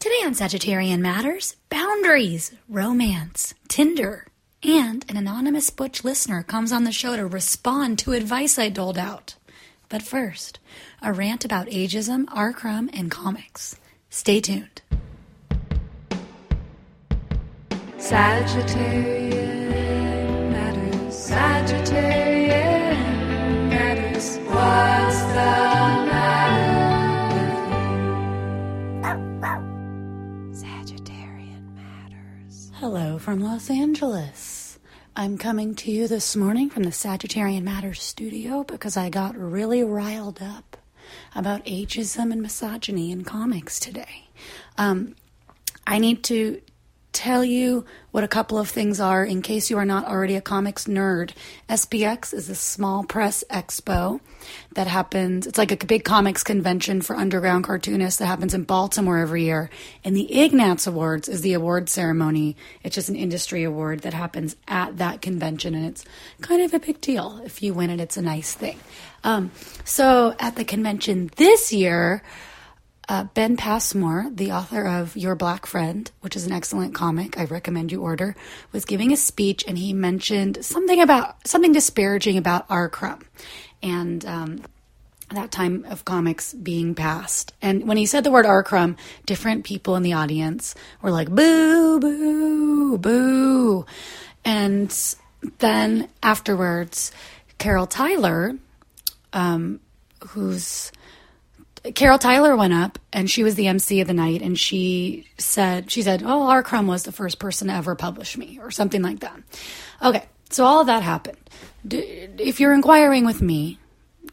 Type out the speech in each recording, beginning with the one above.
Today on Sagittarian Matters, boundaries, romance, Tinder, and an anonymous Butch listener comes on the show to respond to advice I doled out. But first, a rant about ageism, R. Crumb, and comics. Stay tuned. Sagittarian matters. Sagittarian Hello from Los Angeles. I'm coming to you this morning from the Sagittarian Matters studio because I got really riled up about ageism and misogyny in comics today. Um, I need to tell you what a couple of things are in case you are not already a comics nerd. SPX is a small press expo that happens, it's like a big comics convention for underground cartoonists that happens in Baltimore every year. And the Ignatz Awards is the award ceremony. It's just an industry award that happens at that convention, and it's kind of a big deal. If you win it, it's a nice thing. Um, so at the convention this year, uh, Ben Passmore, the author of Your Black Friend, which is an excellent comic, I recommend you order, was giving a speech and he mentioned something about something disparaging about R. Crumb and um, that time of comics being past. And when he said the word R. Crumb, different people in the audience were like, boo, boo, boo. And then afterwards, Carol Tyler, um, who's Carol Tyler went up and she was the MC of the night and she said she said, "Oh, R. Crumb was the first person to ever publish me," or something like that. Okay, so all of that happened. If you're inquiring with me,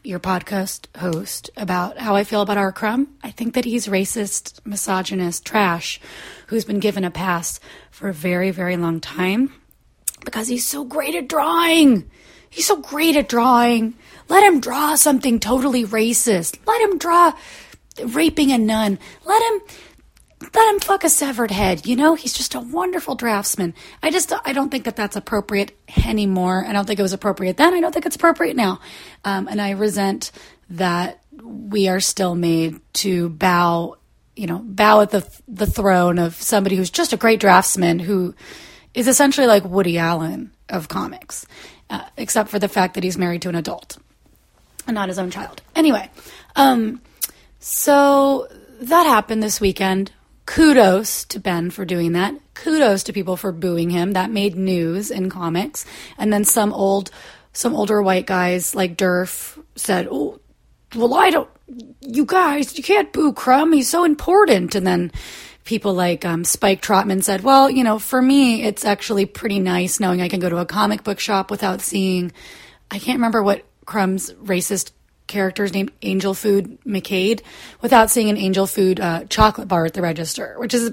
your podcast host, about how I feel about R. Crumb, I think that he's racist, misogynist, trash, who's been given a pass for a very, very long time because he's so great at drawing. He's so great at drawing. Let him draw something totally racist. Let him draw raping a nun. Let him let him fuck a severed head. You know, he's just a wonderful draftsman. I just I don't think that that's appropriate anymore. I don't think it was appropriate then. I don't think it's appropriate now. Um, and I resent that we are still made to bow, you know, bow at the the throne of somebody who's just a great draftsman who is essentially like Woody Allen of comics, uh, except for the fact that he's married to an adult and not his own child. Anyway, um, so that happened this weekend. Kudos to Ben for doing that. Kudos to people for booing him. That made news in comics. And then some old, some older white guys like Derf said, "Oh, well, I don't. You guys, you can't boo Crumb. He's so important." And then people like um, Spike Trotman said, "Well, you know, for me, it's actually pretty nice knowing I can go to a comic book shop without seeing." I can't remember what Crumb's racist characters named Angel Food McSpade without seeing an Angel Food uh, chocolate bar at the register, which is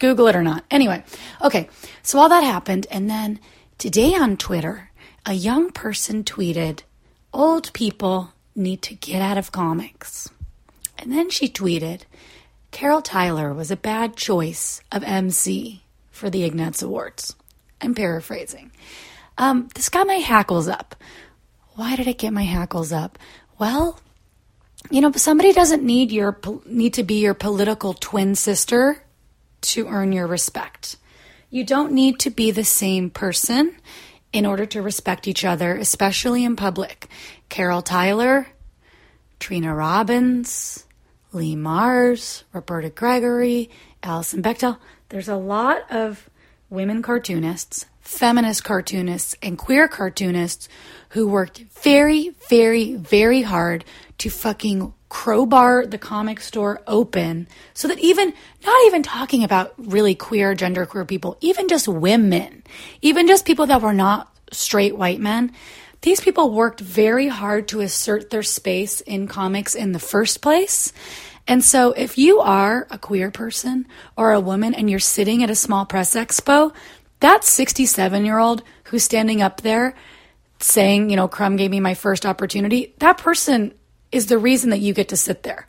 Google it or not. Anyway, okay, so all that happened, and then today on Twitter, a young person tweeted, Old people need to get out of comics. And then she tweeted, Carol Tyler was a bad choice of MC for the Ignatz Awards. I'm paraphrasing. Um, this got my hackles up. Why did it get my hackles up? Well, you know, somebody doesn't need your need to be your political twin sister to earn your respect. You don't need to be the same person in order to respect each other, especially in public. Carol Tyler, Trina Robbins, Lee Marrs, Roberta Gregory, Alison Bechdel. There's a lot of women cartoonists, feminist cartoonists, and queer cartoonists who worked very, very, very hard to fucking crowbar the comic store open so that even, not even talking about really queer, gender queer people, even just women, even just people that were not straight white men, these people worked very hard to assert their space in comics in the first place. And so if you are a queer person or a woman and you're sitting at a small press expo, that 67 year old who's standing up there saying, you know, Crumb gave me my first opportunity, that person is the reason that you get to sit there.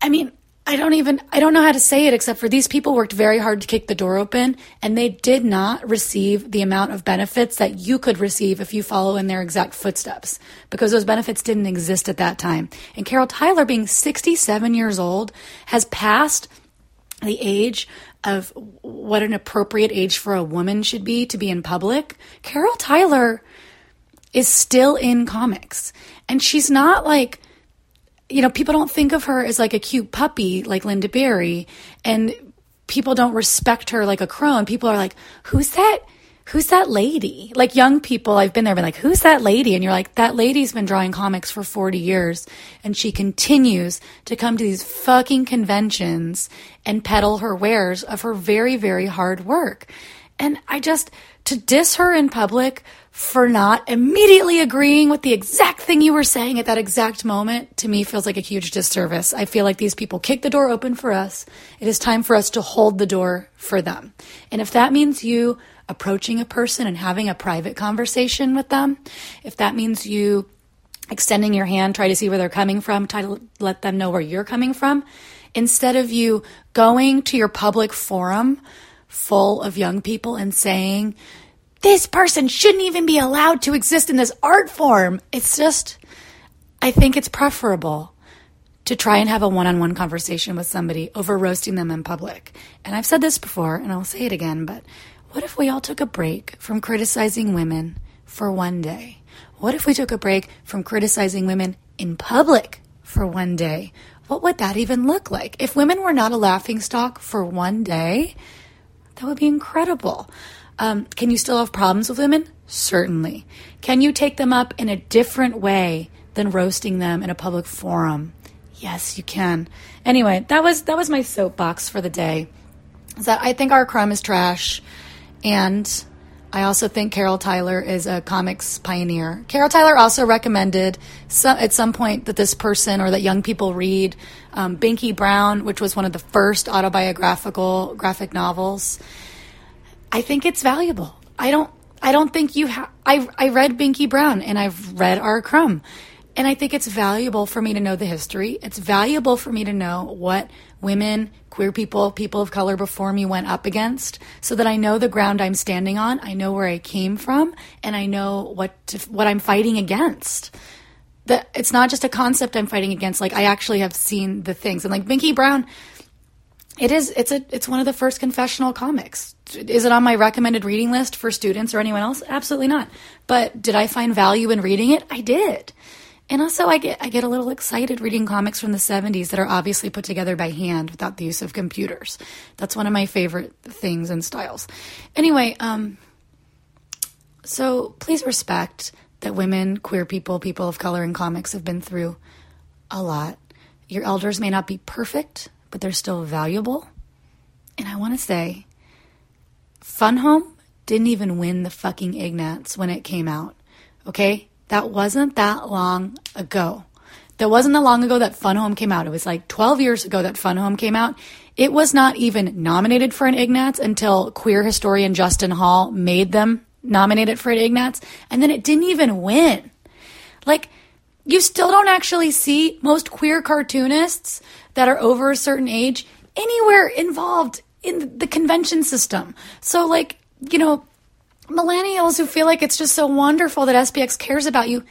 I mean, I don't even I don't know how to say it except for these people worked very hard to kick the door open and they did not receive the amount of benefits that you could receive if you follow in their exact footsteps because those benefits didn't exist at that time. And Carol Tyler being 67 years old has passed the age of what an appropriate age for a woman should be to be in public. Carol Tyler is still in comics and she's not like you know, people don't think of her as like a cute puppy like Lynda Barry, and people don't respect her like a crone. People are like, who's that? Who's that lady? Like young people, I've been there, been like, who's that lady? And you're like, that lady's been drawing comics for 40 years, and she continues to come to these fucking conventions and peddle her wares of her very, very hard work. And I just, to diss her in public for not immediately agreeing with the exact thing you were saying at that exact moment to me feels like a huge disservice. I feel like these people kick the door open for us. It is time for us to hold the door for them. And if that means you approaching a person and having a private conversation with them, if that means you extending your hand, try to see where they're coming from, try to let them know where you're coming from, instead of you going to your public forum full of young people and saying, this person shouldn't even be allowed to exist in this art form. It's just, I think it's preferable to try and have a one on one conversation with somebody over roasting them in public. And I've said this before, and I'll say it again, but what if we all took a break from criticizing women for one day? What if we took a break from criticizing women in public for one day? What would that even look like? If women were not a laughing stock for one day, that would be incredible. Um, can you still have problems with women? Certainly. Can you take them up in a different way than roasting them in a public forum? Yes, you can. Anyway, that was that was my soapbox for the day. Is that I think R. Crumb is trash, and I also think Carol Tyler is a comics pioneer. Carol Tyler also recommended some, at some point that this person or that young people read um, Binky Brown, which was one of the first autobiographical graphic novels. I think it's valuable. I don't I don't think you have I I read Binky Brown and I've read R. Crumb. And I think it's valuable for me to know the history. It's valuable for me to know what women, queer people, people of color before me went up against so that I know the ground I'm standing on, I know where I came from, and I know what to, what I'm fighting against. That it's not just a concept I'm fighting against, like I actually have seen the things. And like Binky Brown, it is it's a it's one of the first confessional comics. Is it on my recommended reading list for students or anyone else? Absolutely not. But did I find value in reading it? I did. And also I get I get a little excited reading comics from the 70s that are obviously put together by hand without the use of computers. That's one of my favorite things and styles. Anyway, um so please respect that women, queer people, people of color in comics have been through a lot. Your elders may not be perfect, but they're still valuable. And I want to say, Fun Home didn't even win the fucking Ignatz when it came out. Okay? That wasn't that long ago. That wasn't that long ago that Fun Home came out. It was like 12 years ago that Fun Home came out. It was not even nominated for an Ignatz until queer historian Justin Hall made them nominate it for an Ignatz. And then it didn't even win. Like, you still don't actually see most queer cartoonists that are over a certain age anywhere involved in the convention system. So, like, you know, millennials who feel like it's just so wonderful that SPX cares about you.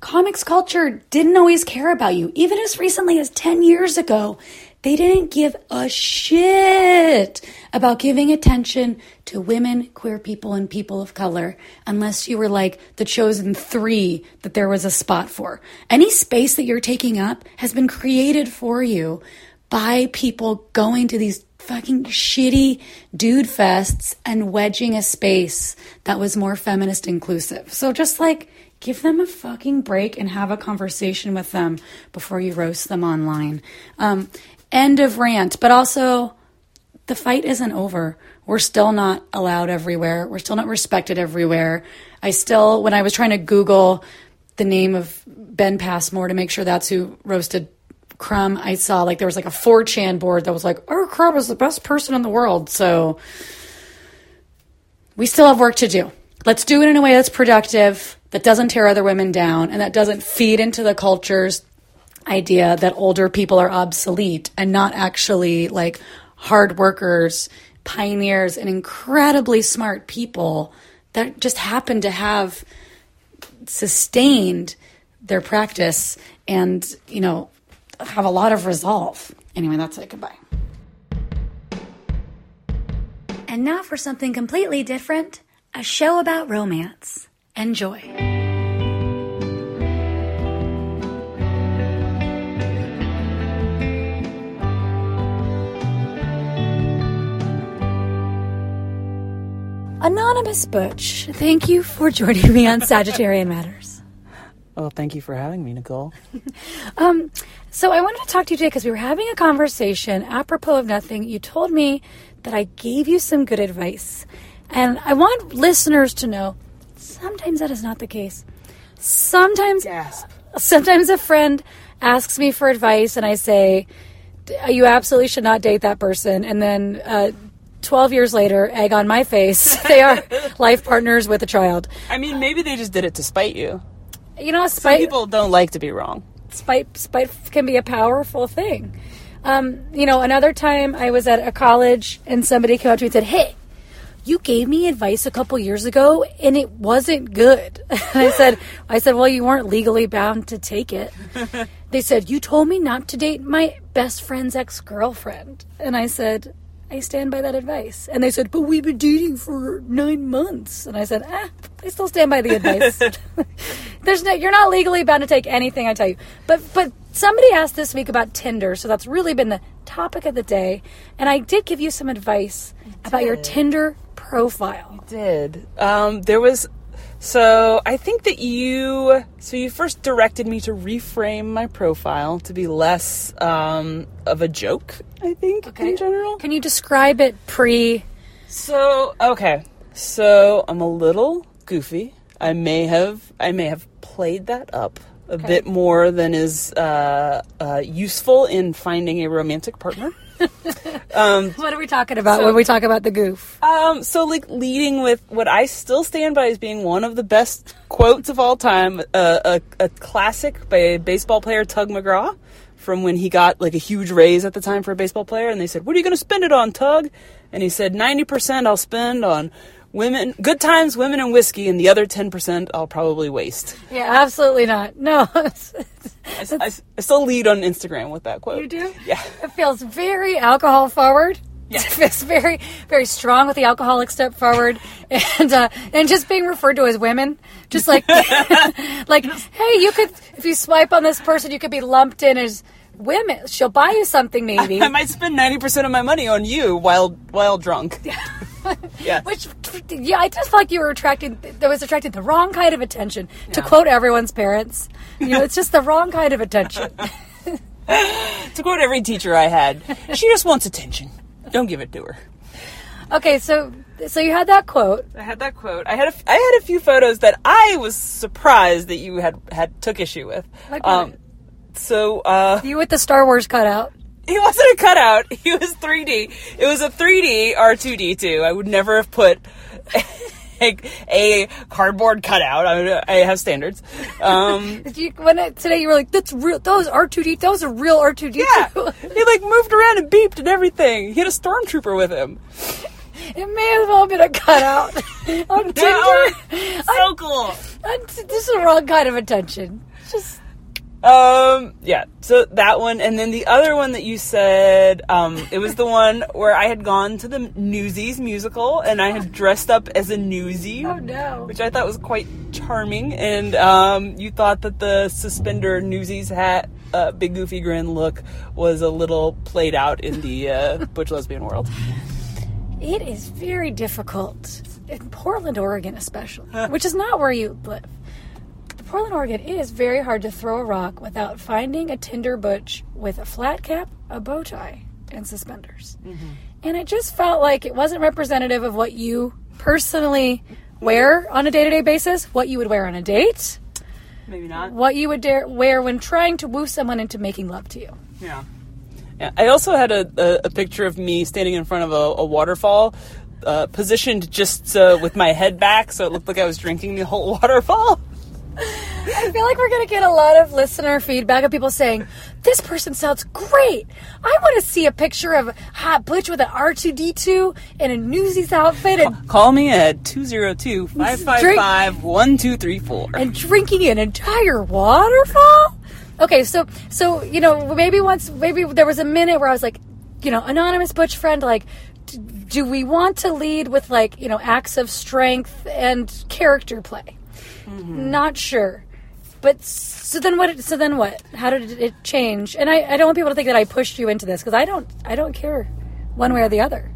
Comics culture didn't always care about you. Even as recently as 10 years ago, they didn't give a shit about giving attention to women, queer people, and people of color unless you were like the chosen three that there was a spot for. Any space that you're taking up has been created for you by people going to these fucking shitty dude fests and wedging a space that was more feminist inclusive. So just like give them a fucking break and have a conversation with them before you roast them online. Um, end of rant, but also the fight isn't over. We're still not allowed everywhere. We're still not respected everywhere. I still, when I was trying to Google the name of Ben Passmore to make sure that's who roasted Crumb, I saw like there was like a 4chan board that was like, R. Crumb is the best person in the world. So we still have work to do. Let's do it in a way that's productive, that doesn't tear other women down, and that doesn't feed into the cultures idea that older people are obsolete and not actually like hard workers, pioneers, and incredibly smart people that just happen to have sustained their practice and, you know, have a lot of resolve. Anyway, that's it. Goodbye. And now for something completely different a show about romance. Enjoy. Anonymous Butch, thank you for joining me on Sagittarian Matters. Well, thank you for having me, Nicole. Um, so I wanted to talk to you today because we were having a conversation apropos of nothing. You told me that I gave you some good advice, and I want listeners to know sometimes that is not the case. Sometimes, Gasp. sometimes a friend asks me for advice, and I say, "You absolutely should not date that person," and then. Uh, 12 years later, egg on my face. They are life partners with a child. I mean, maybe they just did it to spite you. You know, Some spite, people don't like to be wrong. spite spite can be a powerful thing. Um, you know, another time I was at a college and somebody came up to me and said, "Hey, you gave me advice a couple years ago and it wasn't good." I said, "I said, well, you weren't legally bound to take it." they said, "You told me not to date my best friend's ex girlfriend," and I said. I stand by that advice. And they said, but we've been dating for nine months. And I said, ah, I still stand by the advice. There's no, you're not legally bound to take anything I tell you. But, but somebody asked this week about Tinder. So that's really been the topic of the day. And I did give you some advice about your. Tinder profile. You did. Um, there was. So I think that you. So you first directed me to reframe my profile to be less um, of a joke, I think, in general. Can you describe it pre? So okay, so I'm a little goofy. I may have I may have played that up a bit more than is uh, uh, useful in finding a romantic partner. What are we talking about when we talk about the goof? Um, so like leading with what I still stand by as being one of the best quotes of all time, uh, a, a classic by baseball player Tug McGraw from when he got like a huge raise at the time for a baseball player, and they said, "What are you going to spend it on, Tug?" And he said, 90 percent I'll spend on women, good times, women, and whiskey, and the other ten percent I'll probably waste." Yeah, absolutely not. No. I still lead on Instagram with that quote. You do? Yeah. It feels very alcohol forward. Yeah. It feels very, very strong with the alcoholic step forward, and uh, and just being referred to as women, just like like hey, you could if you swipe on this person, you could be lumped in as women. She'll buy you something maybe, I might spend ninety percent of my money on you while while drunk. yeah. which yeah, I just felt like you were attracting. That was attracting the wrong kind of attention. To quote everyone's parents, you know, it's just the wrong kind of attention. To quote every teacher I had, she just wants attention. Don't give it to her. okay, so so you had that quote. I had that quote. I had a, I had a few photos that I was surprised that you had had took issue with. Like what? Um, so uh, You with the Star Wars cutout. he wasn't a cutout. He was 3D. It was a 3D R2D2. I would never have put like a cardboard cutout. I, I have standards. Um, Did you, when it, today you were like, "That's real. Those R two D. Those are real R two D yeah, he like moved around and beeped and everything. He had a stormtrooper with him. It may as well have been a cutout on Tinder. so cool. I- this is the wrong kind of attention. Just Um, yeah. So that one, and then the other one that you said, um, it was the one where I had gone to the Newsies musical and I had dressed up as a newsie, oh no. which I thought was quite charming. And um, you thought that the suspender Newsies hat, uh, big goofy grin look was a little played out in the uh, butch lesbian world. It is very difficult in Portland, Oregon, especially, which is not where you live. Portland, Oregon, it is very hard to throw a rock without finding a Tinder butch with a flat cap, a bow tie, and suspenders. And it just felt like it wasn't representative of what you personally wear on a day to day basis, what you would wear on a date, Maybe not. what you would dare wear when trying to woo someone into making love to you. Yeah. Yeah. I also had a, a, a picture of me standing in front of a, a waterfall, uh, positioned just uh, with my head back, so it looked like I was drinking the whole waterfall. I feel like we're going to get a lot of listener feedback of people saying, this person sounds great. I want to see a picture of Hot Butch with an R2D2 in a Newsies outfit and, Call me at 202 555 1234. and drinking an entire waterfall. Okay, so so you know maybe once maybe there was a minute where I was like, you know, anonymous Butch friend, like, d- do we want to lead with like you know acts of strength and character play? Not sure. But so then what? So then what? How did it change? And I, I don't want people to think that I pushed you into this because I don't. I don't care one way or the other.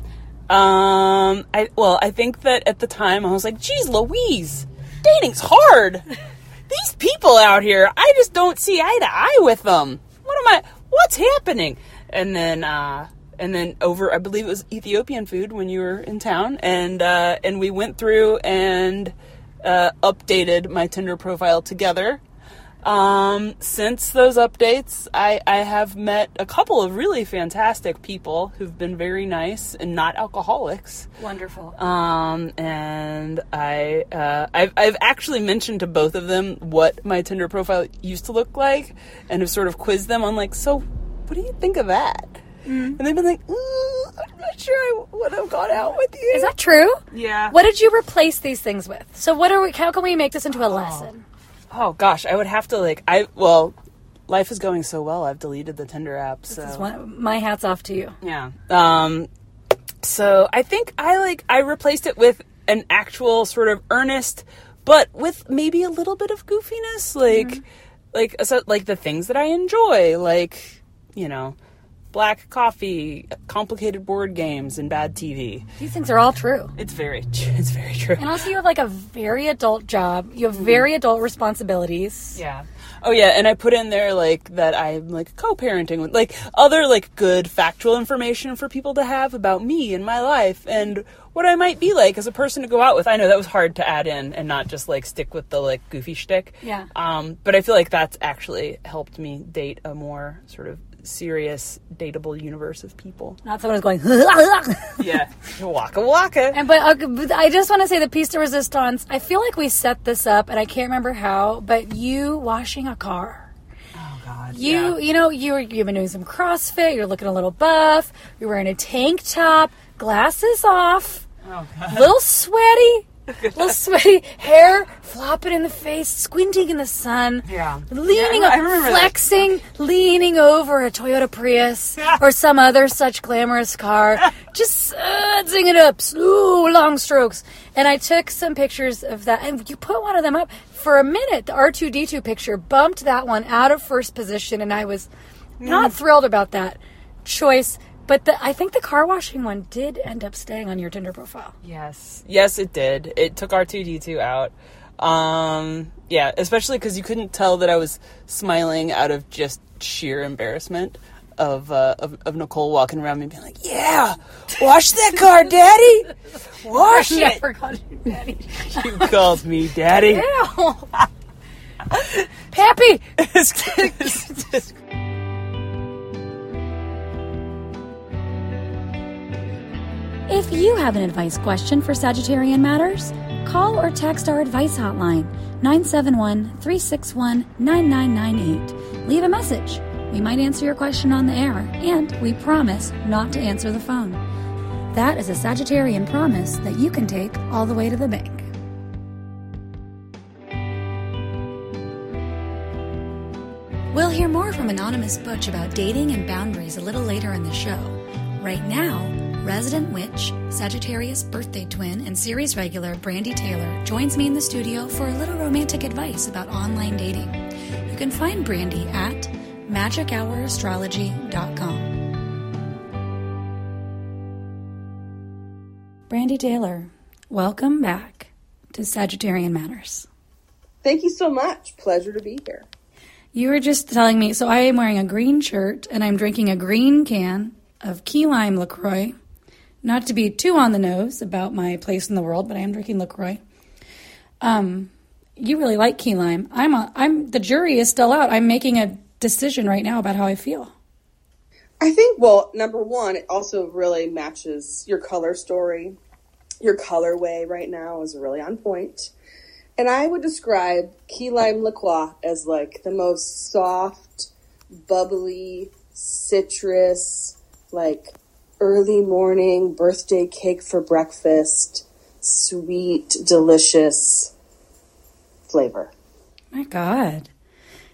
Um, I well, I think that at the time I was like, "Geez, Louise, dating's hard. These people out here, I just don't see eye to eye with them. What am I? What's happening?" And then, uh, and then over, I believe it was Ethiopian food when you were in town, and uh, and we went through and uh, updated my Tinder profile together. Um, since those updates, I, I have met a couple of really fantastic people who've been very nice and not alcoholics. Wonderful. Um, and I, uh, I've, I've actually mentioned to both of them what my Tinder profile used to look like and have sort of quizzed them on like, so what do you think of that? And they've been like, "Ooh, I'm not sure I would have gone out with you. Is that true? Yeah. What did you replace these things with? So what are we? How can we make this into a lesson? Oh gosh, I would have to like, I, well, life is going so well, I've deleted the Tinder app. So. This is one, my hats off to you. Yeah. Um so I think I like I replaced it with an actual sort of earnest but with maybe a little bit of goofiness like like so, like the things that I enjoy like, you know, black coffee, complicated board games and bad TV. These things are all true. It's very it's very true. And also, you have like a very adult job. You have very adult responsibilities. Yeah. Oh yeah, and I put in there like that I'm like co-parenting with like other like good factual information for people to have about me and my life and what I might be like as a person to go out with. I know that was hard to add in and not just like stick with the like goofy shtick. Yeah. Um, but I feel like that's actually helped me date a more sort of serious, dateable universe of people. Not someone who's going. Yeah. waka waka. And but, uh, but I just want to say the piece de resistance. I feel like we set this up, and I can't remember how. But you washing a car. Oh god. You, yeah. you know, you you've been doing some CrossFit. You're looking a little buff. You're wearing a tank top, glasses off, Oh god. little sweaty, little sweaty, hair flopping in the face, squinting in the sun. Yeah. Leaning, Yeah, I remember that. flexing, leaning over a Toyota Prius or some other such glamorous car, just sudsing it up, slow, long strokes. And I took some pictures of that, and you put one of them up for a minute. The R2D2 picture bumped that one out of first position, and I was not thrilled about that choice. But the, I think the car washing one did end up staying on your Tinder profile. Yes. Yes, it did. It took R2D2 out. Um, yeah, especially because you couldn't tell that I was smiling out of just sheer embarrassment of, uh, of, of Nicole walking around me and being like, yeah, wash that car, daddy. Wash Yeah, I it. forgot you, Daddy. You called me daddy. Ew. Pappy! If you have an advice question for Sagittarian Matters, call or text our advice hotline 971 361 9998. Leave a message. We might answer your question on the air, and we promise not to answer the phone. That is a Sagittarian promise that you can take all the way to the bank. We'll hear more from Anonymous Butch about dating and boundaries a little later in the show. Right now, resident witch, Sagittarius birthday twin, and series regular Brandy Taylor joins me in the studio for a little romantic advice about online dating. You can find Brandy at magichourastrology.com. Brandy Taylor, welcome back to Sagittarian Matters. Thank you so much. Pleasure to be here. You were just telling me, so I am wearing a green shirt and I'm drinking a green can of key lime LaCroix. Not to be too on the nose about my place in the world, but I am drinking LaCroix. Um, you really like key lime. I'm a, I'm the jury is still out. I'm making a decision right now about how I feel. I think, well, number one, it also really matches your color story. Your colorway right now is really on point. And I would describe key lime liqueur as like the most soft, bubbly, citrus, like early morning birthday cake for breakfast, sweet, delicious flavor. My God.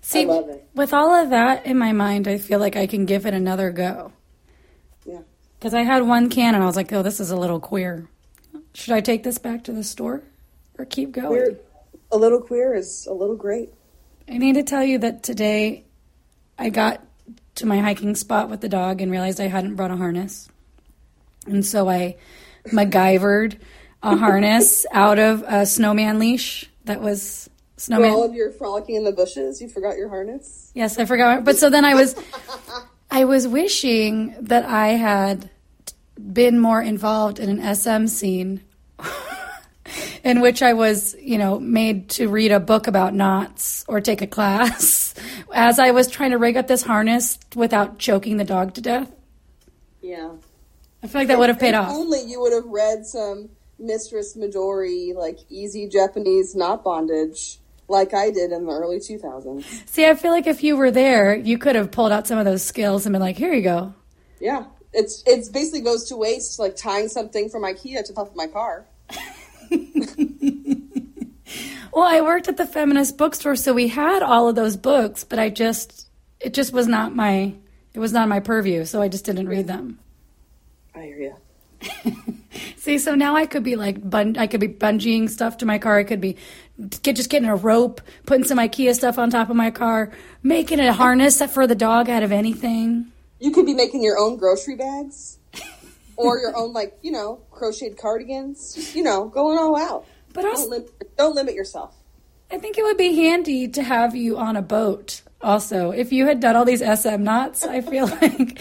See, with all of that in my mind, I feel like I can give it another go. Yeah. Because I had one can and I was like, oh, this is a little queer. Should I take this back to the store or keep going? Queer, a little queer is a little great. I need to tell you that today I got to my hiking spot with the dog and realized I hadn't brought a harness. And so I MacGyvered a harness out of a snowman leash that was For snowman. all of your frolicking in the bushes, you forgot your harness. Yes, I forgot. But so then I was, I was wishing that I had been more involved in an SM scene, in which I was, you know, made to read a book about knots or take a class, as I was trying to rig up this harness without choking the dog to death. Yeah. I feel like that would have paid If off. Only you would have read some Mistress Midori, like easy Japanese knot bondage, like I did in the early 2000s. See, I feel like if you were there, you could have pulled out some of those skills and been like, "Here you go." Yeah. It's it's basically goes to waste like tying something from IKEA to the top of my car. Well, I worked at the feminist bookstore, so we had all of those books, but I just it just was not my it was not my purview, so I just didn't read them. I hear you. See, so now I could be like bun- I could be bungeeing stuff to my car. I could be get just getting a rope, putting some IKEA stuff on top of my car, making a harness for the dog out of anything. You could be making your own grocery bags. Or your own like, you know, crocheted cardigans. Just, you know, going all out. But Don't also, limit, don't limit yourself. I think it would be handy to have you on a boat. Also, if you had done all these SM knots, I feel like,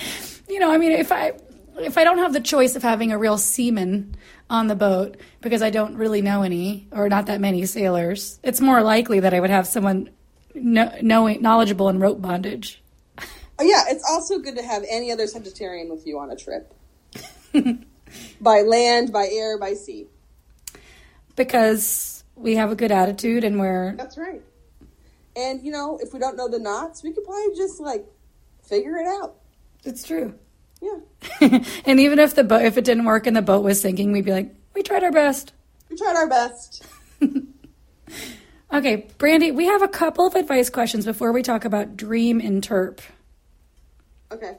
you know, I mean, if I if I don't have the choice of having a real seaman on the boat because I don't really know any or not that many sailors, it's more likely that I would have someone know, knowing knowledgeable in rope bondage. Oh, yeah, it's also good to have any other Sagittarian with you on a trip. by land, by air, by sea. because we have a good attitude and we're That's right. And you know, if we don't know the knots, we could probably just like figure it out. it's true. Yeah. and even if the boat if it didn't work and the boat was sinking, we'd be like, we tried our best. We tried our best. Okay, Brandy, we have a couple of advice questions before we talk about dream interp. Okay.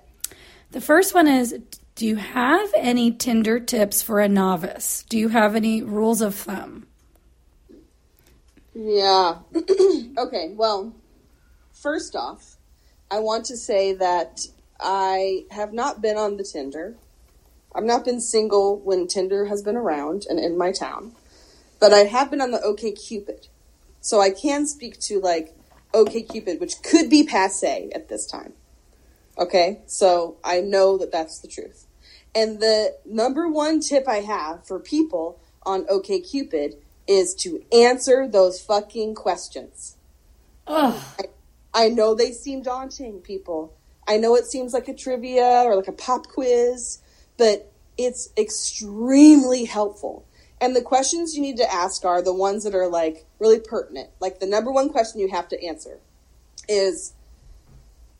The first one is Do you have any Tinder tips for a novice? Do you have any rules of thumb? Yeah. okay, well, first off, I want to say that I have not been on the Tinder. I've not been single when Tinder has been around and in my town. But I have been on the OK Cupid. So I can speak to like OK Cupid, which could be passe at this time. Okay? So I know that that's the truth. And the number one tip I have for people on OK Cupid is to answer those fucking questions. Ugh. I know they seem daunting, people. I know it seems like a trivia or like a pop quiz, but it's extremely helpful. And the questions you need to ask are the ones that are like really pertinent. Like the number one question you have to answer is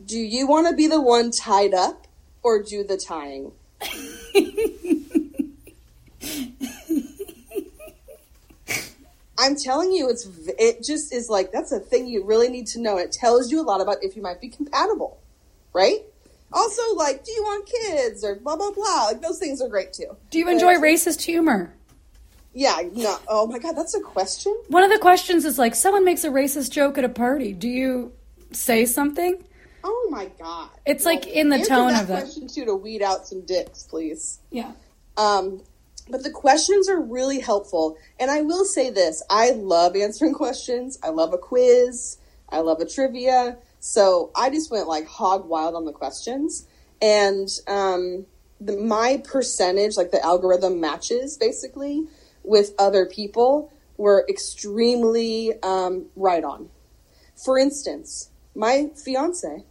Do you want to be the one tied up or do the tying? I'm telling you, it's it just is like that's a thing you really need to know. It tells you a lot about if you might be compatible, right? Also, like, do you want kids or blah blah blah? Like those things are great too. Do you enjoy racist humor? Yeah, no. Oh my god, that's a question. One of the questions is like someone makes a racist joke at a party. Do you say something? Oh my god. It's like in the tone that of that. question too to weed out some dicks, please. Yeah. Um, but the questions are really helpful. And I will say this I love answering questions. I love a quiz. I love a trivia. So I just went like hog wild on the questions. And um, the, my percentage, like the algorithm matches basically with other people, were extremely um, right on. For instance, my fiance,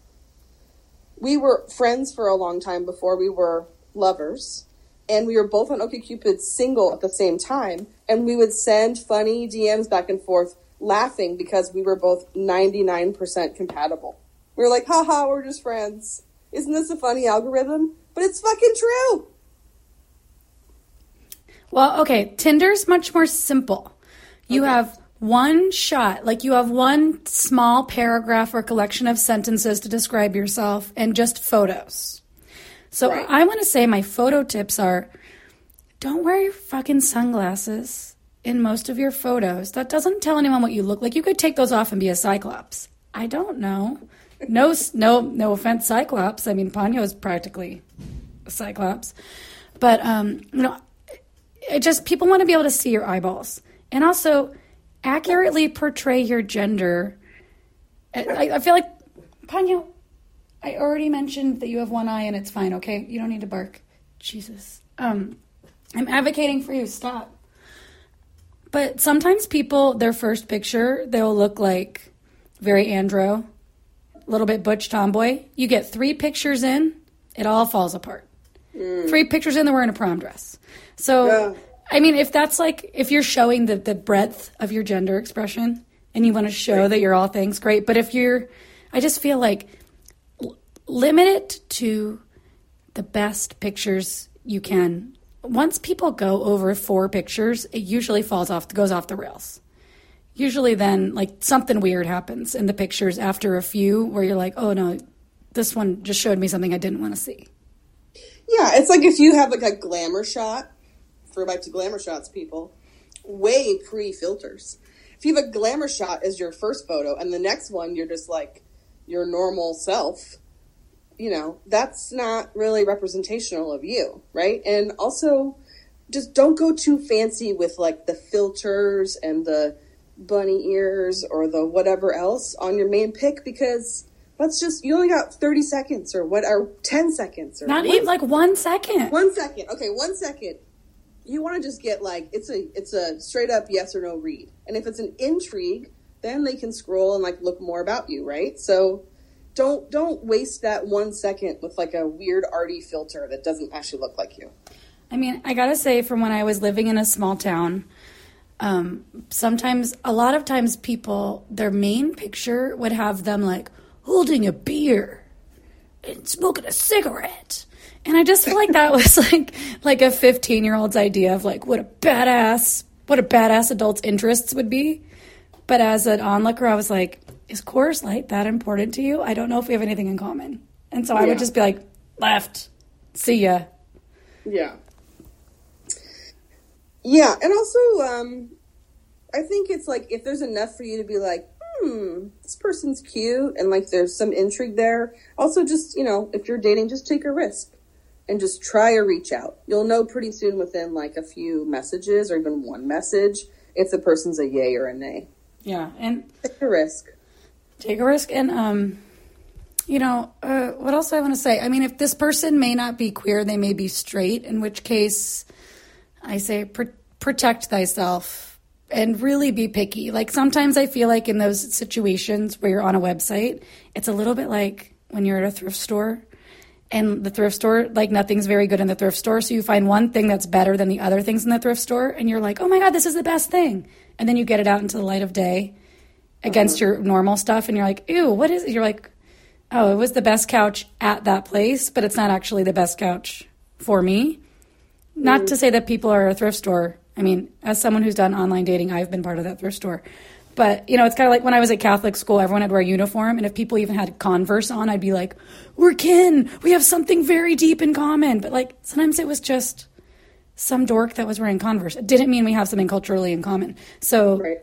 we were friends for a long time before we were lovers and we were both on OkCupid single at the same time, and we would send funny DMs back and forth, laughing because we were both ninety nine percent compatible. We were like, haha, we're just friends. Isn't this a funny algorithm? But it's fucking true. Well, okay, Tinder's much more simple. You have one shot, like you have one small paragraph or collection of sentences to describe yourself and just photos. So Right. I want to say my photo tips are don't wear your fucking sunglasses in most of your photos. That doesn't tell anyone what you look like. You could take those off and be a cyclops. I don't know. No, no, no offense, cyclops. I mean, Ponyo is practically a cyclops, but um, you know, it just people want to be able to see your eyeballs and also accurately portray your gender. I, I- feel like Ponyo. I already mentioned that you have one eye and it's fine. Okay, you don't need to bark. Jesus. Um, I'm advocating for you. Stop. But sometimes people, their first picture, they'll look like very andro, a little bit butch tomboy. You get three pictures in, it all falls apart. Three pictures in, they're wearing a prom dress. So, Yeah. I mean, if that's like, if you're showing the, the breadth of your gender expression and you want to show that you're all things, great. But if you're, I just feel like l- limit it to the best pictures you can. Once people go over four pictures, it usually falls off, goes off the rails. Usually, then, like something weird happens in the pictures after a few where you're like, oh no, this one just showed me something I didn't want to see. Yeah, it's like if you have like a glamour shot, for back to glamour shots, people, way pre filters. If you have a glamour shot as your first photo, and the next one you're just like your normal self, you know, that's not really representational of you, right? And also, just don't go too fancy with like the filters and the bunny ears or the whatever else on your main pick because that's just you only got 30 seconds or what or 10 seconds or Not one even like one second. one second. Okay, one second. You want to just get like it's a it's a straight up yes or no read. And if it's an intrigue, then they can scroll and like look more about you, right? So don't don't waste that one second with like a weird arty filter that doesn't actually look like you. I mean, I gotta say, from when I was living in a small town, um, sometimes, a lot of times, people, their main picture would have them like holding a beer and smoking a cigarette. And I just feel like that was like like a 15 year old's idea of like what a badass what a badass adult's interests would be. But as an onlooker, I was like, is Coors Light that important to you? I don't know if we have anything in common. And so I Yeah. would just be like, left, see ya. Yeah. Yeah, and also, um, I think it's like if there's enough for you to be like, hmm, this person's cute, and like there's some intrigue there. Also, just you know, if you're dating, just take a risk and just try a reach out. You'll know pretty soon within like a few messages or even one message if the person's a yay or a nay. Yeah, and Take a risk. take a risk and um you know uh, what else do i want to say i mean if this person may not be queer they may be straight in which case i say pr- protect thyself and really be picky like sometimes i feel like in those situations where you're on a website it's a little bit like when you're at a thrift store and the thrift store like nothing's very good in the thrift store. So you find one thing that's better than the other things in the thrift store and you're like oh my god this is the best thing. And then you get it out into the light of day against uh-huh. your normal stuff and you're like ew what is it? You're like oh it was the best couch at that place but it's not actually the best couch for me. Not mm. to say that people are a thrift store. I mean as someone who's done online dating i've been part of that thrift store. But you know it's kind of like when i was at catholic school everyone had to wear a uniform and if people even had converse on i'd be like we're kin we have something very deep in common but like sometimes it was just some dork that was wearing converse it didn't mean we have something culturally in common so Right.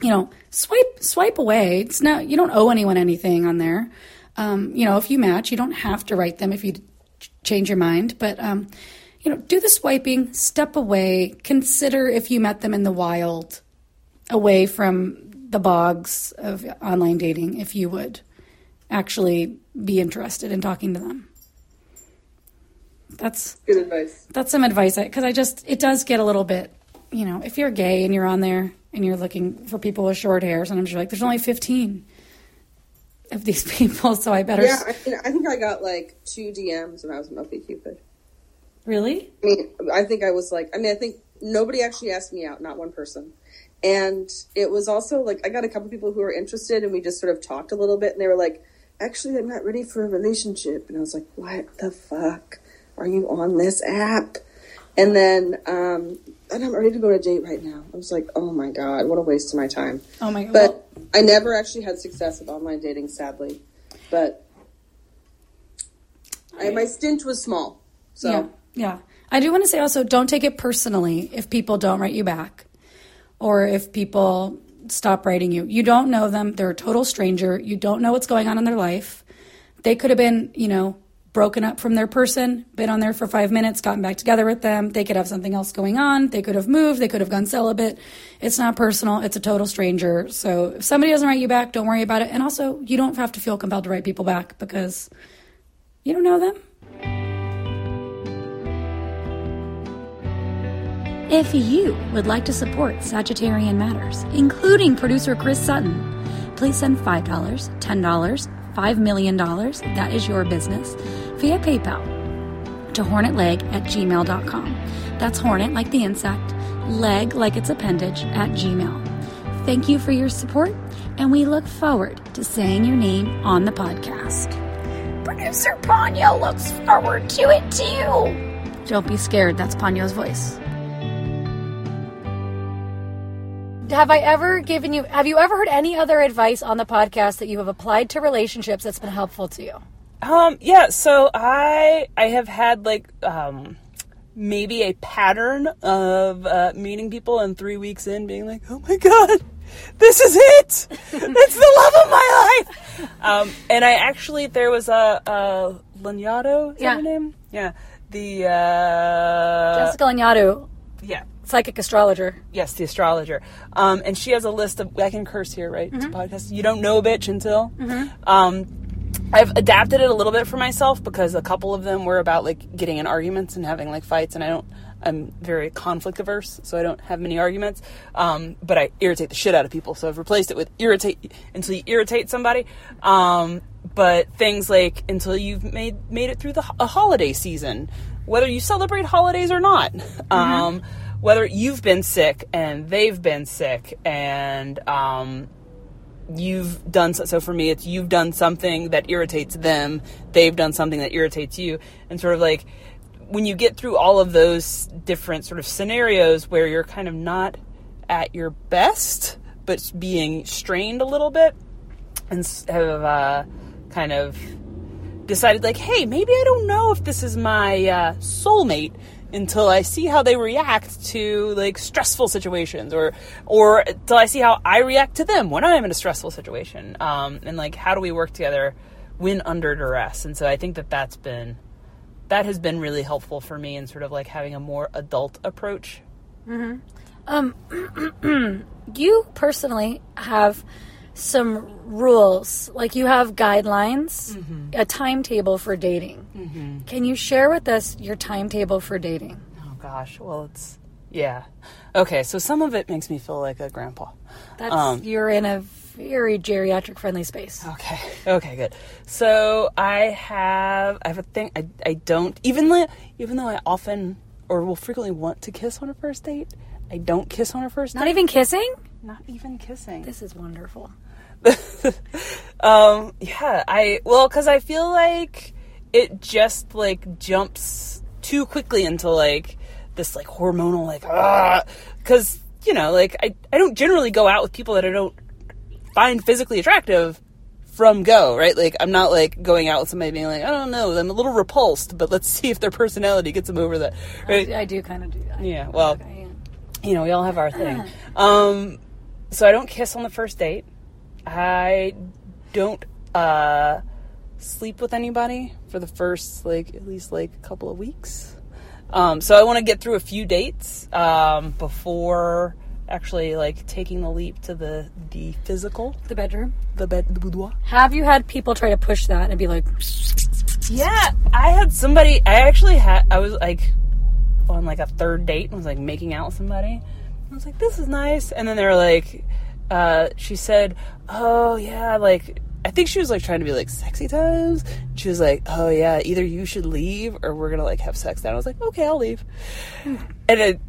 you know, swipe swipe away. It's not you don't owe anyone anything on there. Um, you know, if you match, you don't have to write them if you ch- change your mind. But um, you know, do the swiping, step away, consider if you met them in the wild, away from the bogs of online dating, if you would actually be interested in talking to them. That's Good advice. that's some advice because I just it does get a little bit you know if you're gay and you're on there and you're looking for people with short hair sometimes you're like there's only 15 of these people so I better Yeah, I, mean, I think I got like two DMs when I was on Cupid. Really? I mean, I think I was like, I mean, I think nobody actually asked me out, not one person. And it was also like, I got a couple people who were interested and we just sort of talked a little bit and they were like, actually, I'm not ready for a relationship. And I was like, what the fuck are you on this app? And then, um, and I'm ready to go a date right now. I was like, oh my God, what a waste of my time. Oh my god. But I never actually had success with online dating, sadly. But I, my stint was small. So. Yeah, yeah. I do want to say also, don't take it personally if people don't write you back, or if people stop writing you. You don't know them; they're a total stranger. You don't know what's going on in their life. They could have been, you know, broken up from their person, been on there for five minutes, gotten back together with them. They could have something else going on. They could have moved. They could have gone celibate. It's not personal. It's a total stranger. So if somebody doesn't write you back, don't worry about it. And also, you don't have to feel compelled to write people back because you don't know them. If you would like to support Sagittarian Matters, including producer Chris Sutton, please send $5, $10, $5 million, that is your business, via PayPal to hornetleg at gmail.com. That's hornet like the insect, leg like its appendage at gmail. Thank you for your support, and we look forward to saying your name on the podcast. Producer Ponyo looks forward to it too. Don't be scared, that's Ponyo's voice. Have I ever given you, have you ever heard any other advice on the podcast that you have applied to relationships that's been helpful to you? Um, yeah, so I I have had like um maybe a pattern of uh, meeting people and three weeks in being like, oh my god, this is it! it's the love of my life! Um, and I actually, there was a, a Lanyadoo, is Yeah. that her name? Yeah. The, uh, Jessica Lanyadoo, yeah. Psychic astrologer. Yes, the astrologer. Um, and she has a list of. I can curse here, right? A podcast. You don't know a bitch until. Um, I've adapted it a little bit for myself because a couple of them were about like getting in arguments and having like fights, and I don't. I'm very conflict averse, so I don't have many arguments. Um, but I irritate the shit out of people, so I've replaced it with irritate until you irritate somebody. Um, but things like until you've made made it through the a holiday season, whether you celebrate holidays or not. Um, whether you've been sick and they've been sick and um, you've done so, so for me it's you've done something that irritates them they've done something that irritates you and sort of like when you get through all of those different sort of scenarios where you're kind of not at your best but being strained a little bit and have uh, kind of decided like hey maybe i don't know if this is my uh, soulmate until i see how they react to like stressful situations or or until i see how i react to them when i'm in a stressful situation. Um, and like how do we work together when under duress? And so i think that that's been that has been really helpful for me in sort of like having a more adult approach. You personally have some rules, like you have guidelines, a timetable for dating. Can you share with us your timetable for dating? oh gosh well it's yeah okay so some of it makes me feel like a grandpa That's Um, you're in a very geriatric friendly space. Okay. Okay. Good. So I have I have a thing. I, I don't even though even though I often or will frequently want to kiss on a first date. I don't kiss on a first Not date. even kissing? Not even kissing. This is wonderful. um. Yeah. I well because I feel like it just like jumps too quickly into like this like hormonal like ah because you know like I I don't generally go out with people that I don't find physically attractive from go, right? Like I'm not like going out with somebody being like, I don't know, I'm a little repulsed, but let's see if their personality gets them over that. Right? I do kind of do that. Yeah, well, Okay, you know, we all have our thing. Um, so I don't kiss on the first date. I don't uh, sleep with anybody for the first like at least like a couple of weeks. Um, so I want to get through a few dates um, before actually like taking the leap to the the physical, The bedroom. the bed, the boudoir. Have you had people try to push that and be like, Yeah, I had somebody. I actually had. I was like on like a third date and was like making out with somebody. I was like, "This is nice," and then they were like, uh, "She said, oh yeah, like I think she was like trying to be like sexy times. She was like, "Oh yeah, either you should leave or we're gonna like have sex." Then I was like, "Okay, I'll leave." Hmm. And it,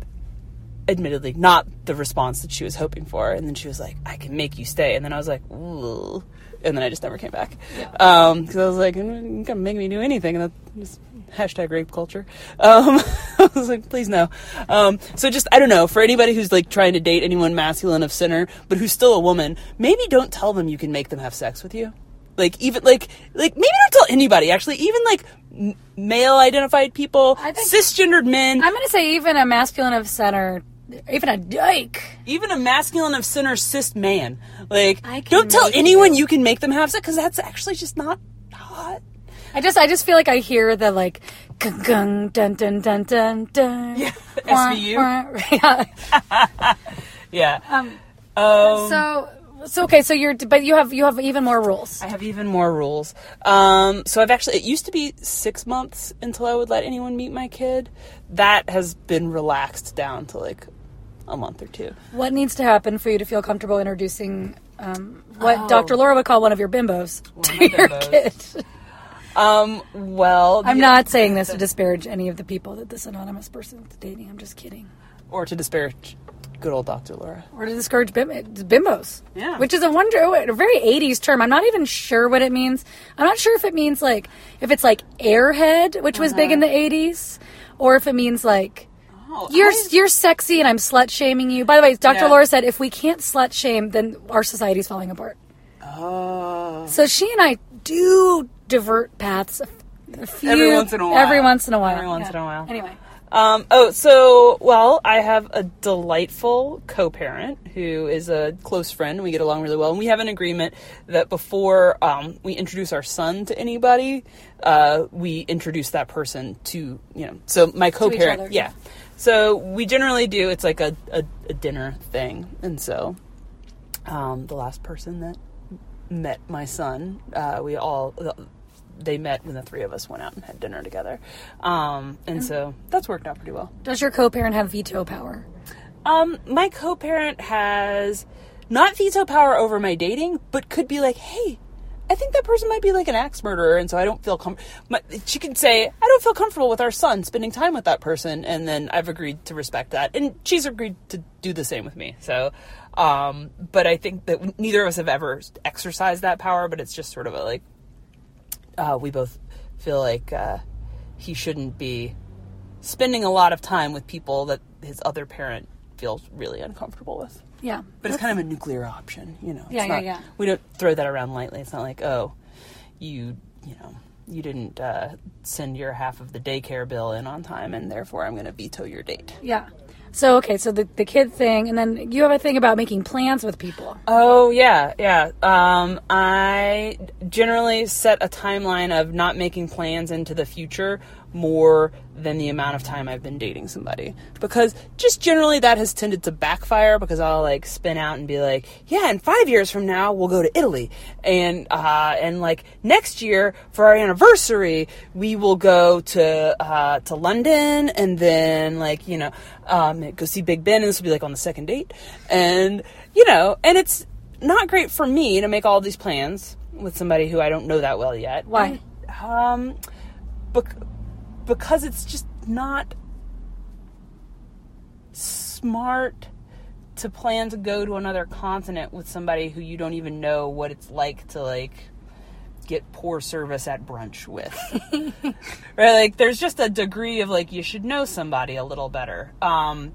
admittedly, not the response that she was hoping for. And then she was like, "I can make you stay." And then I was like, "Ooh," and then I just never came back because um, I was like, mm, "You're not gonna make me do anything," and that just hashtag rape culture. Um, I was like, "Please no." Um, so just I don't know for anybody who's like trying to date anyone masculine of center, but who's still a woman, maybe don't tell them you can make them have sex with you. Like even like like maybe don't tell anybody actually even like m- male identified people cisgendered men I'm going to say even a masculine of center, even a dyke. even a masculine of center cis man like don't tell anyone you can make them have sex because that's actually just not hot I just I just feel like I hear the like gung gung dun dun dun dun dun. Yeah, Wah, SVU. wah. Yeah. yeah Um, um, so so okay, so you're but you have you have even more rules. I have even more rules. Um, so I've actually, it used to be six months until I would let anyone meet my kid. That has been relaxed down to like a month or two. What needs to happen for you to feel comfortable introducing um, what Oh. Dr. Laura would call one of your bimbos to my your bimbos. kid? Um, well, I'm the- not saying this to disparage any of the people that this anonymous person is dating. I'm just kidding. or to disparage good old Dr. Laura. Or to discourage bim- bimbos. Yeah. Which is a wonder, a very 80s term. I'm not even sure what it means. I'm not sure if it means like, if it's like airhead, which was big in the 80s, or if it means like, Oh, you're I- you're sexy and I'm slut shaming you. By the way, Dr. Yeah. Laura said if we can't slut shame, then our society's falling apart. Oh. So she and I do divert paths a, few Every once in a while. Every once in a while. Every once in a while. Anyway, Um, oh, so, well, I have a delightful co parent who is a close friend. We get along really well. And we have an agreement that before um, we introduce our son to anybody, uh, we introduce that person to, you know, so my co parent. Yeah. So we generally do, it's like a, a, a dinner thing. And so um, the last person that met my son, uh, we all. They met when the three of us went out and had dinner together, um, and so that's worked out pretty well. does your co-parent have veto power? Um, my co-parent has not veto power over my dating, but could be like, "Hey, I think that person might be like an axe murderer," and so I don't feel comfortable. She can say, "I don't feel comfortable with our son spending time with that person," and then I've agreed to respect that, and she's agreed to do the same with me. So, um, but I think that neither of us have ever exercised that power, but it's just sort of a like, uh, we both feel like uh, he shouldn't be spending a lot of time with people that his other parent feels really uncomfortable with. Yeah, But it's kind of a nuclear option, you know. It's Yeah, yeah, not- yeah. We don't throw that around lightly. It's not like, oh, you, you know, you didn't uh, send your half of the daycare bill in on time, and therefore I'm going to veto your date. yeah. So okay, so the the kid thing, and then you have a thing about making plans with people. Oh yeah, yeah. Um, I generally set a timeline of not making plans into the future more than the amount of time I've been dating somebody because just generally that has tended to backfire because I'll like spin out and be like, yeah, in five years from now we'll go to Italy and uh, and like next year for our anniversary we will go to uh, to London and then like you know um, go see Big Ben and this will be like on the second date and you know and it's not great for me to make all these plans with somebody who I don't know that well yet. Why? Um, bec- because it's just not smart to plan to go to another continent with somebody who you don't even know what it's like to like get poor service at brunch with. right? Like there's just a degree of like you should know somebody a little better. Um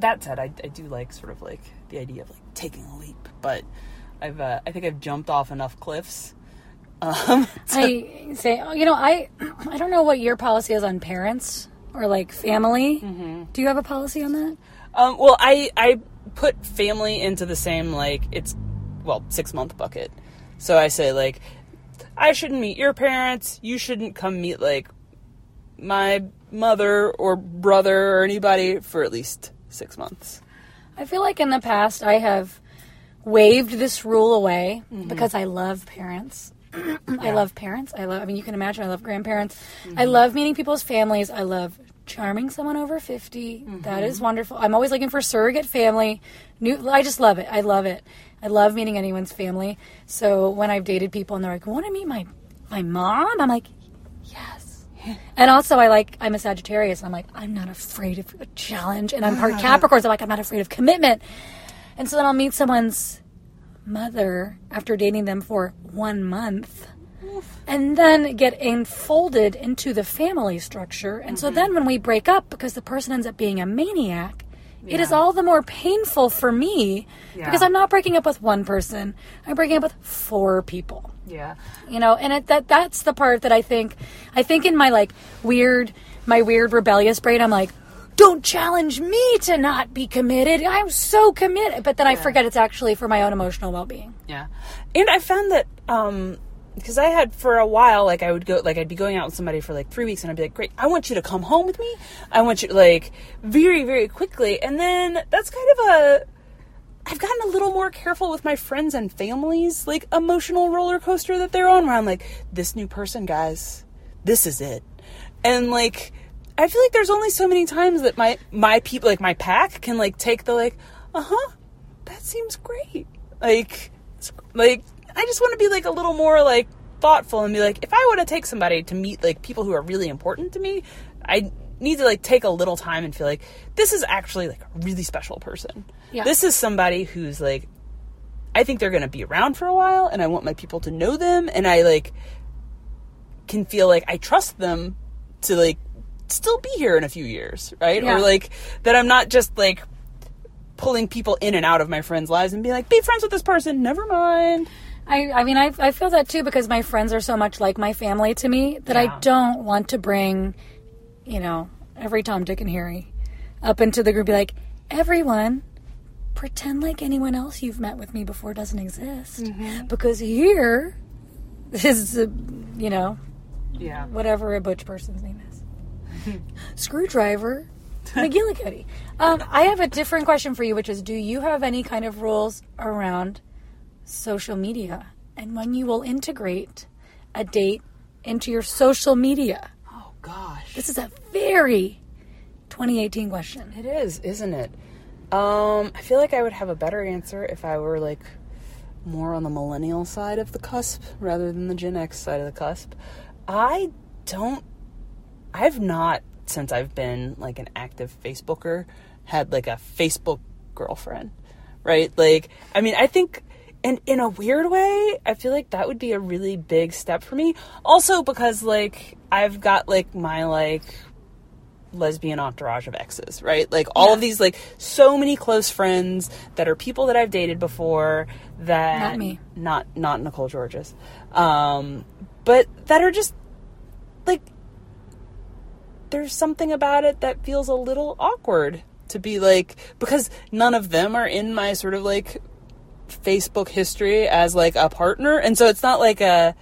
that said, I, I do like sort of like the idea of like taking a leap, but I've uh, I think I've jumped off enough cliffs. Um, I say, oh, you know, I I don't know what your policy is on parents or like family. Mm-hmm. Do you have a policy on that? Um, well, I I put family into the same like it's well six month bucket. So I say like I shouldn't meet your parents. You shouldn't come meet like my mother or brother or anybody for at least six months. I feel like in the past I have waved this rule away Mm-hmm. because I love parents. I love parents. I love. I mean, you can imagine. I love grandparents. Mm-hmm. I love meeting people's families. I love charming someone over 50. That is wonderful. I'm always looking for surrogate family. New, I just love it. I love it. I love meeting anyone's family. So when I've dated people and they're like, "Want to meet my my mom?" I'm like, "Yes." And also, I like I'm a Sagittarius. And I'm like, I'm not afraid of a challenge, and I'm part Capricorn. So I'm like, I'm not afraid of commitment. And so then I'll meet someone's mother after dating them for one month and then get enfolded into the family structure. And so mm-hmm. then when we break up, because the person ends up being a maniac, it is all the more painful for me because I'm not breaking up with one person. I'm breaking up with four people. Yeah. You know, and it, that that's the part that I think I think in my like weird my weird rebellious brain I'm like don't challenge me to not be committed. I'm so committed. But then I forget it's actually for my own emotional well-being. Yeah. And I found that um because I had for a while like I would go like I'd be going out with somebody for like 3 weeks and I'd be like, "Great, I want you to come home with me. I want you like very very quickly." And then that's kind of a I've gotten a little more careful with my friends and families like emotional roller coaster that they're on where I'm like, "This new person, guys, this is it." And like I feel like there's only so many times that my my people like my pack can like take the like, "Uh-huh. That seems great." Like like I just want to be like a little more like thoughtful and be like if I want to take somebody to meet like people who are really important to me, I need to like take a little time and feel like this is actually like a really special person. Yeah. This is somebody who's like I think they're going to be around for a while and I want my people to know them and I like can feel like I trust them to like still be here in a few years, right? Yeah. Or like that I'm not just like pulling people in and out of my friends' lives and be like, be friends with this person, never mind. I, I mean, I, I feel that too because my friends are so much like my family to me that I don't want to bring, you know, every Tom, Dick, and Harry up into the group. Be like, everyone, pretend like anyone else you've met with me before doesn't exist, mm-hmm. because here is, you know, Yeah. whatever a butch person's name is, Screwdriver. McGillicuddy. Um, I have a different question for you, which is: Do you have any kind of rules around social media and when you will integrate a date into your social media? Oh gosh. This is a very 2018 question. It is, isn't it? Um, I feel like I would have a better answer if I were like more on the millennial side of the cusp rather than the Gen X side of the cusp. I don't I've not since I've been like an active Facebooker had like a Facebook girlfriend. Right? Like I mean, I think and in a weird way, I feel like that would be a really big step for me. Also because like I've got like my like lesbian entourage of exes, right? Like all of these, like so many close friends that are people that I've dated before that Not me. not not Nicole Georges, um, but that are just there's something about it that feels a little awkward to be like because none of them are in my sort of like Facebook history as like a partner, and so it's not like a.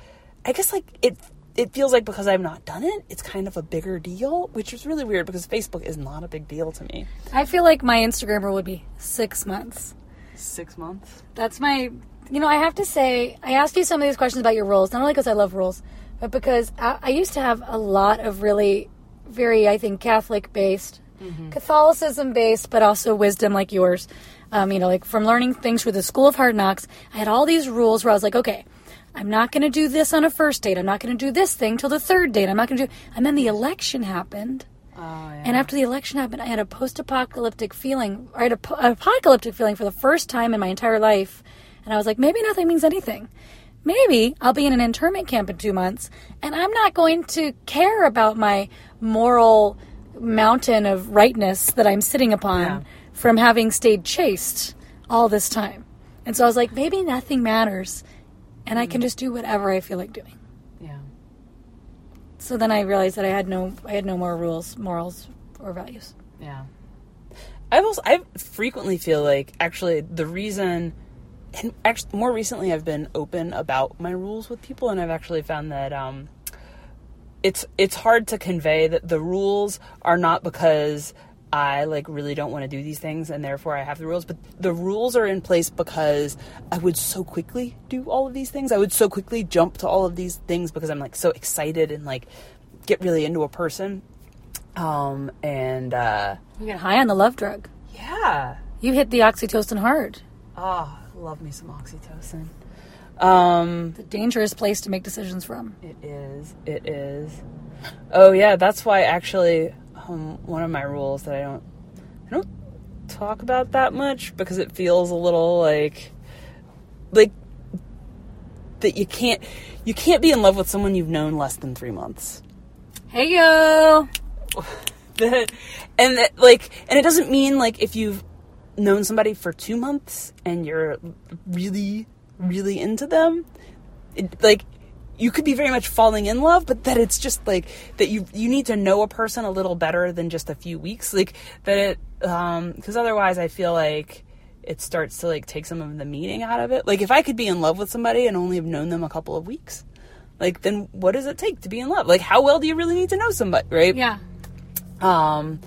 I guess like it. It feels like because I've not done it, it's kind of a bigger deal, which is really weird because Facebook is not a big deal to me. I feel like my Instagram rule would be six months. Six months. That's my, you know, I have to say, I asked you some of these questions about your rules, not only because I love rules, but because I, I used to have a lot of really very, I think, Catholic based, Catholicism based, but also wisdom like yours. Um, you know, like from learning things through the School of Hard Knocks, I had all these rules where I was like, okay, I'm not going to do this on a first date. I'm not going to do this thing till the third date. I'm not going to do. And then the election happened. And after the election happened, I had a post-apocalyptic feeling. I had a po- apocalyptic feeling for the first time in my entire life, and I was like, maybe nothing means anything. Maybe I'll be in an internment camp in two months, and I'm not going to care about my moral mountain of rightness that I'm sitting upon Yeah. from having stayed chaste all this time. And so I was like, maybe nothing matters, and I can mm. just do whatever I feel like doing. Yeah. So then I realized that I had no, I had no more rules, morals, or values. Yeah. I've also I frequently feel like actually the reason and actually more recently I've been open about my rules with people and I've actually found that um it's it's hard to convey that the rules are not because I like really don't want to do these things and therefore I have the rules, but the rules are in place because I would so quickly do all of these things. I would so quickly jump to all of these things because I'm like so excited and like get really into a person Um, and uh, You get high on the love drug. yeah, You hit the oxytocin hard. oh, love me some oxytocin. Um, The dangerous place to make decisions from. It is. It is. Oh yeah, that's why actually um, one of my rules that I don't I don't talk about that much because it feels a little like like that you can't you can't be in love with someone you've known less than three months. Hey yo! And that, like and it doesn't mean like if you've known somebody for two months and you're really really into them it, like you could be very much falling in love but that it's just like that you you need to know a person a little better than just a few weeks like that it um because otherwise i feel like it starts to like take some of the meaning out of it. Like if i could be in love with somebody and only have known them a couple of weeks like then what does it take to be in love? Like how well do you really need to know somebody right? Yeah. um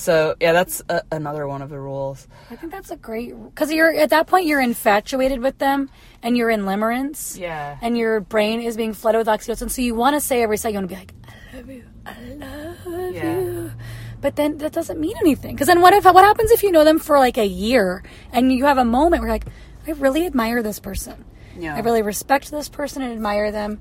so yeah that's a, another one of the rules I think that's a great because you're at that point you're infatuated with them and you're in limerence. Yeah. And your brain is being flooded with oxytocin, so you want to say every second, you want to be like, "I love you, I love Yeah. you," but then that doesn't mean anything. Because then what if what happens if you know them for like a year and you have a moment where you're like, I really admire this person. Yeah. I really respect this person and admire them.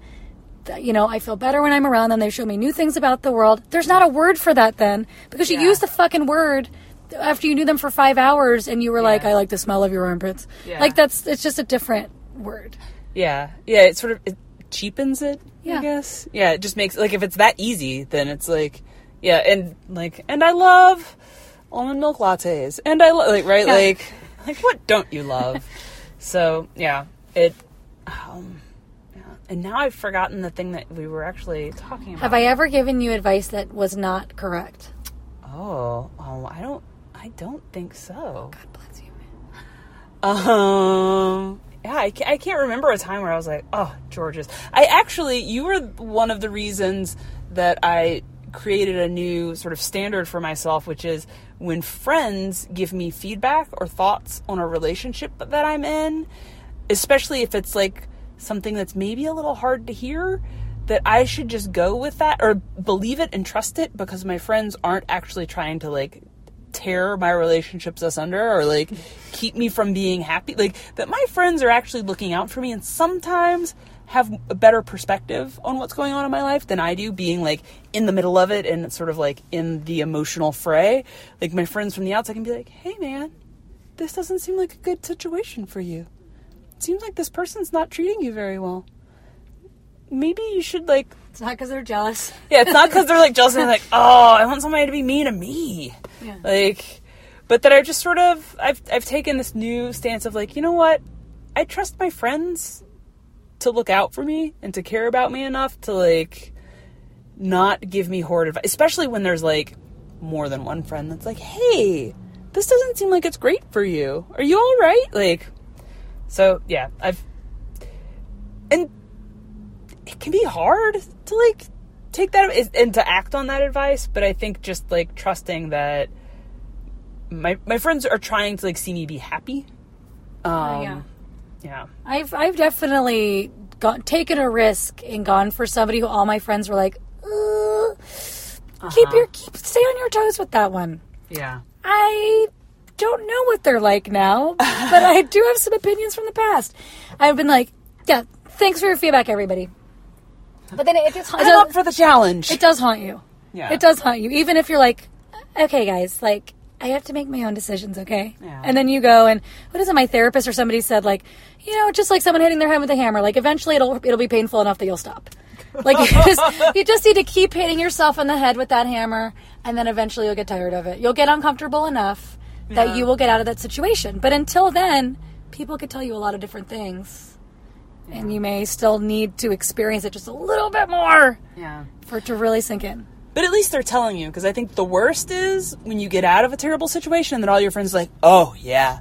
You know, I feel better when I'm around them. They show me new things about the world. There's not a word for that then because you Yeah. use the fucking word after you knew them for five hours and you were like, I like the smell of your armpits. Yeah. Like that's it's just a different word. Yeah, yeah. It sort of it cheapens it. Yeah. I guess. Yeah, it just makes like if it's that easy, then it's like, yeah, and like, and I love almond milk lattes, and I lo- like right, Yeah. like, like what don't you love? so yeah, it. Um, yeah. And now I've forgotten the thing that we were actually talking about. Have I ever given you advice that was not correct? Oh, oh, I don't. I don't think so. God bless you. man. Um. Yeah, I can't, I can't remember a time where I was like, "Oh, Georges." I actually, you were one of the reasons that I created a new sort of standard for myself, which is when friends give me feedback or thoughts on a relationship that I'm in, especially if it's like something that's maybe a little hard to hear, that I should just go with that or believe it and trust it because my friends aren't actually trying to like tear my relationships asunder or like keep me from being happy. Like that my friends are actually looking out for me and sometimes have a better perspective on what's going on in my life than I do being like in the middle of it and sort of like in the emotional fray. Like my friends from the outside can be like hey man this doesn't seem like a good situation for you seems like this person's not treating you very well maybe you should like It's not because they're jealous. yeah, it's not because they're like jealous and they're like, oh, I want somebody to be mean to me. Yeah. Like, but that I just sort of, I've, I've taken this new stance of like, you know what? I trust my friends to look out for me and to care about me enough to like not give me horrid advice, especially when there's like more than one friend that's like, hey, this doesn't seem like it's great for you. Are you all right? Like, so yeah, I've, and it can be hard to like take that and to act on that advice but i think just like trusting that my my friends are trying to like see me be happy um yeah. yeah I've I've definitely gone taken a risk and gone for somebody who all my friends were like, "Ugh, keep your keep stay on your toes with that one. yeah I don't know what they're like now, but I do have some opinions from the past. I've been like, yeah, thanks for your feedback, everybody. But then it just it i'm does, up for the challenge it does haunt you. Yeah. It does haunt you, even if you're like, okay, guys, like. I have to make my own decisions, okay? Yeah. And then you go and what is it? My therapist or somebody said like, you know, just like someone hitting their head with a hammer. Like eventually it'll it'll be painful enough that you'll stop. Like you just you just need to keep hitting yourself in the head with that hammer, and then eventually you'll get tired of it. You'll get uncomfortable enough that you will get out of that situation. But until then, people could tell you a lot of different things, and you may still need to experience it just a little bit more yeah for it to really sink in. but at least they're telling you because i think the worst is when you get out of a terrible situation and then all your friends are like oh yeah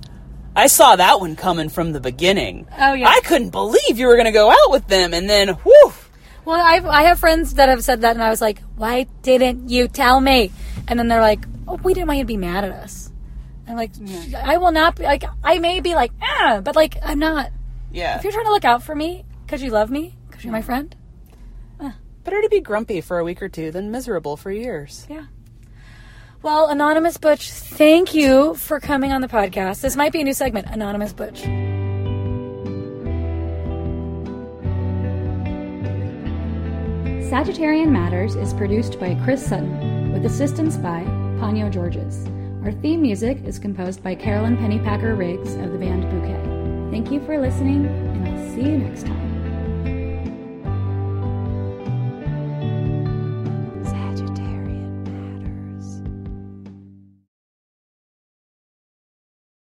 I saw that one coming from the beginning. Oh, yeah. I couldn't believe you were going to go out with them, and then, whew, Well, I've, I have friends that have said that, and I was like, why didn't you tell me? And then they're like, oh, we didn't want you to be mad at us. I'm like, I will not be, like, I may be like, ah, but like, I'm not. yeah. If you're trying to look out for me because you love me, because you're my friend, Better to be grumpy for a week or two than miserable for years. yeah. Well, Anonymous Butch, thank you for coming on the podcast. This might be a new segment, Anonymous Butch. Sagittarian Matters is produced by Chris Sutton, with assistance by Ponyo Georges. Our theme music is composed by Carolyn Pennypacker Riggs of the band Bouquet. Thank you for listening, and I'll see you next time.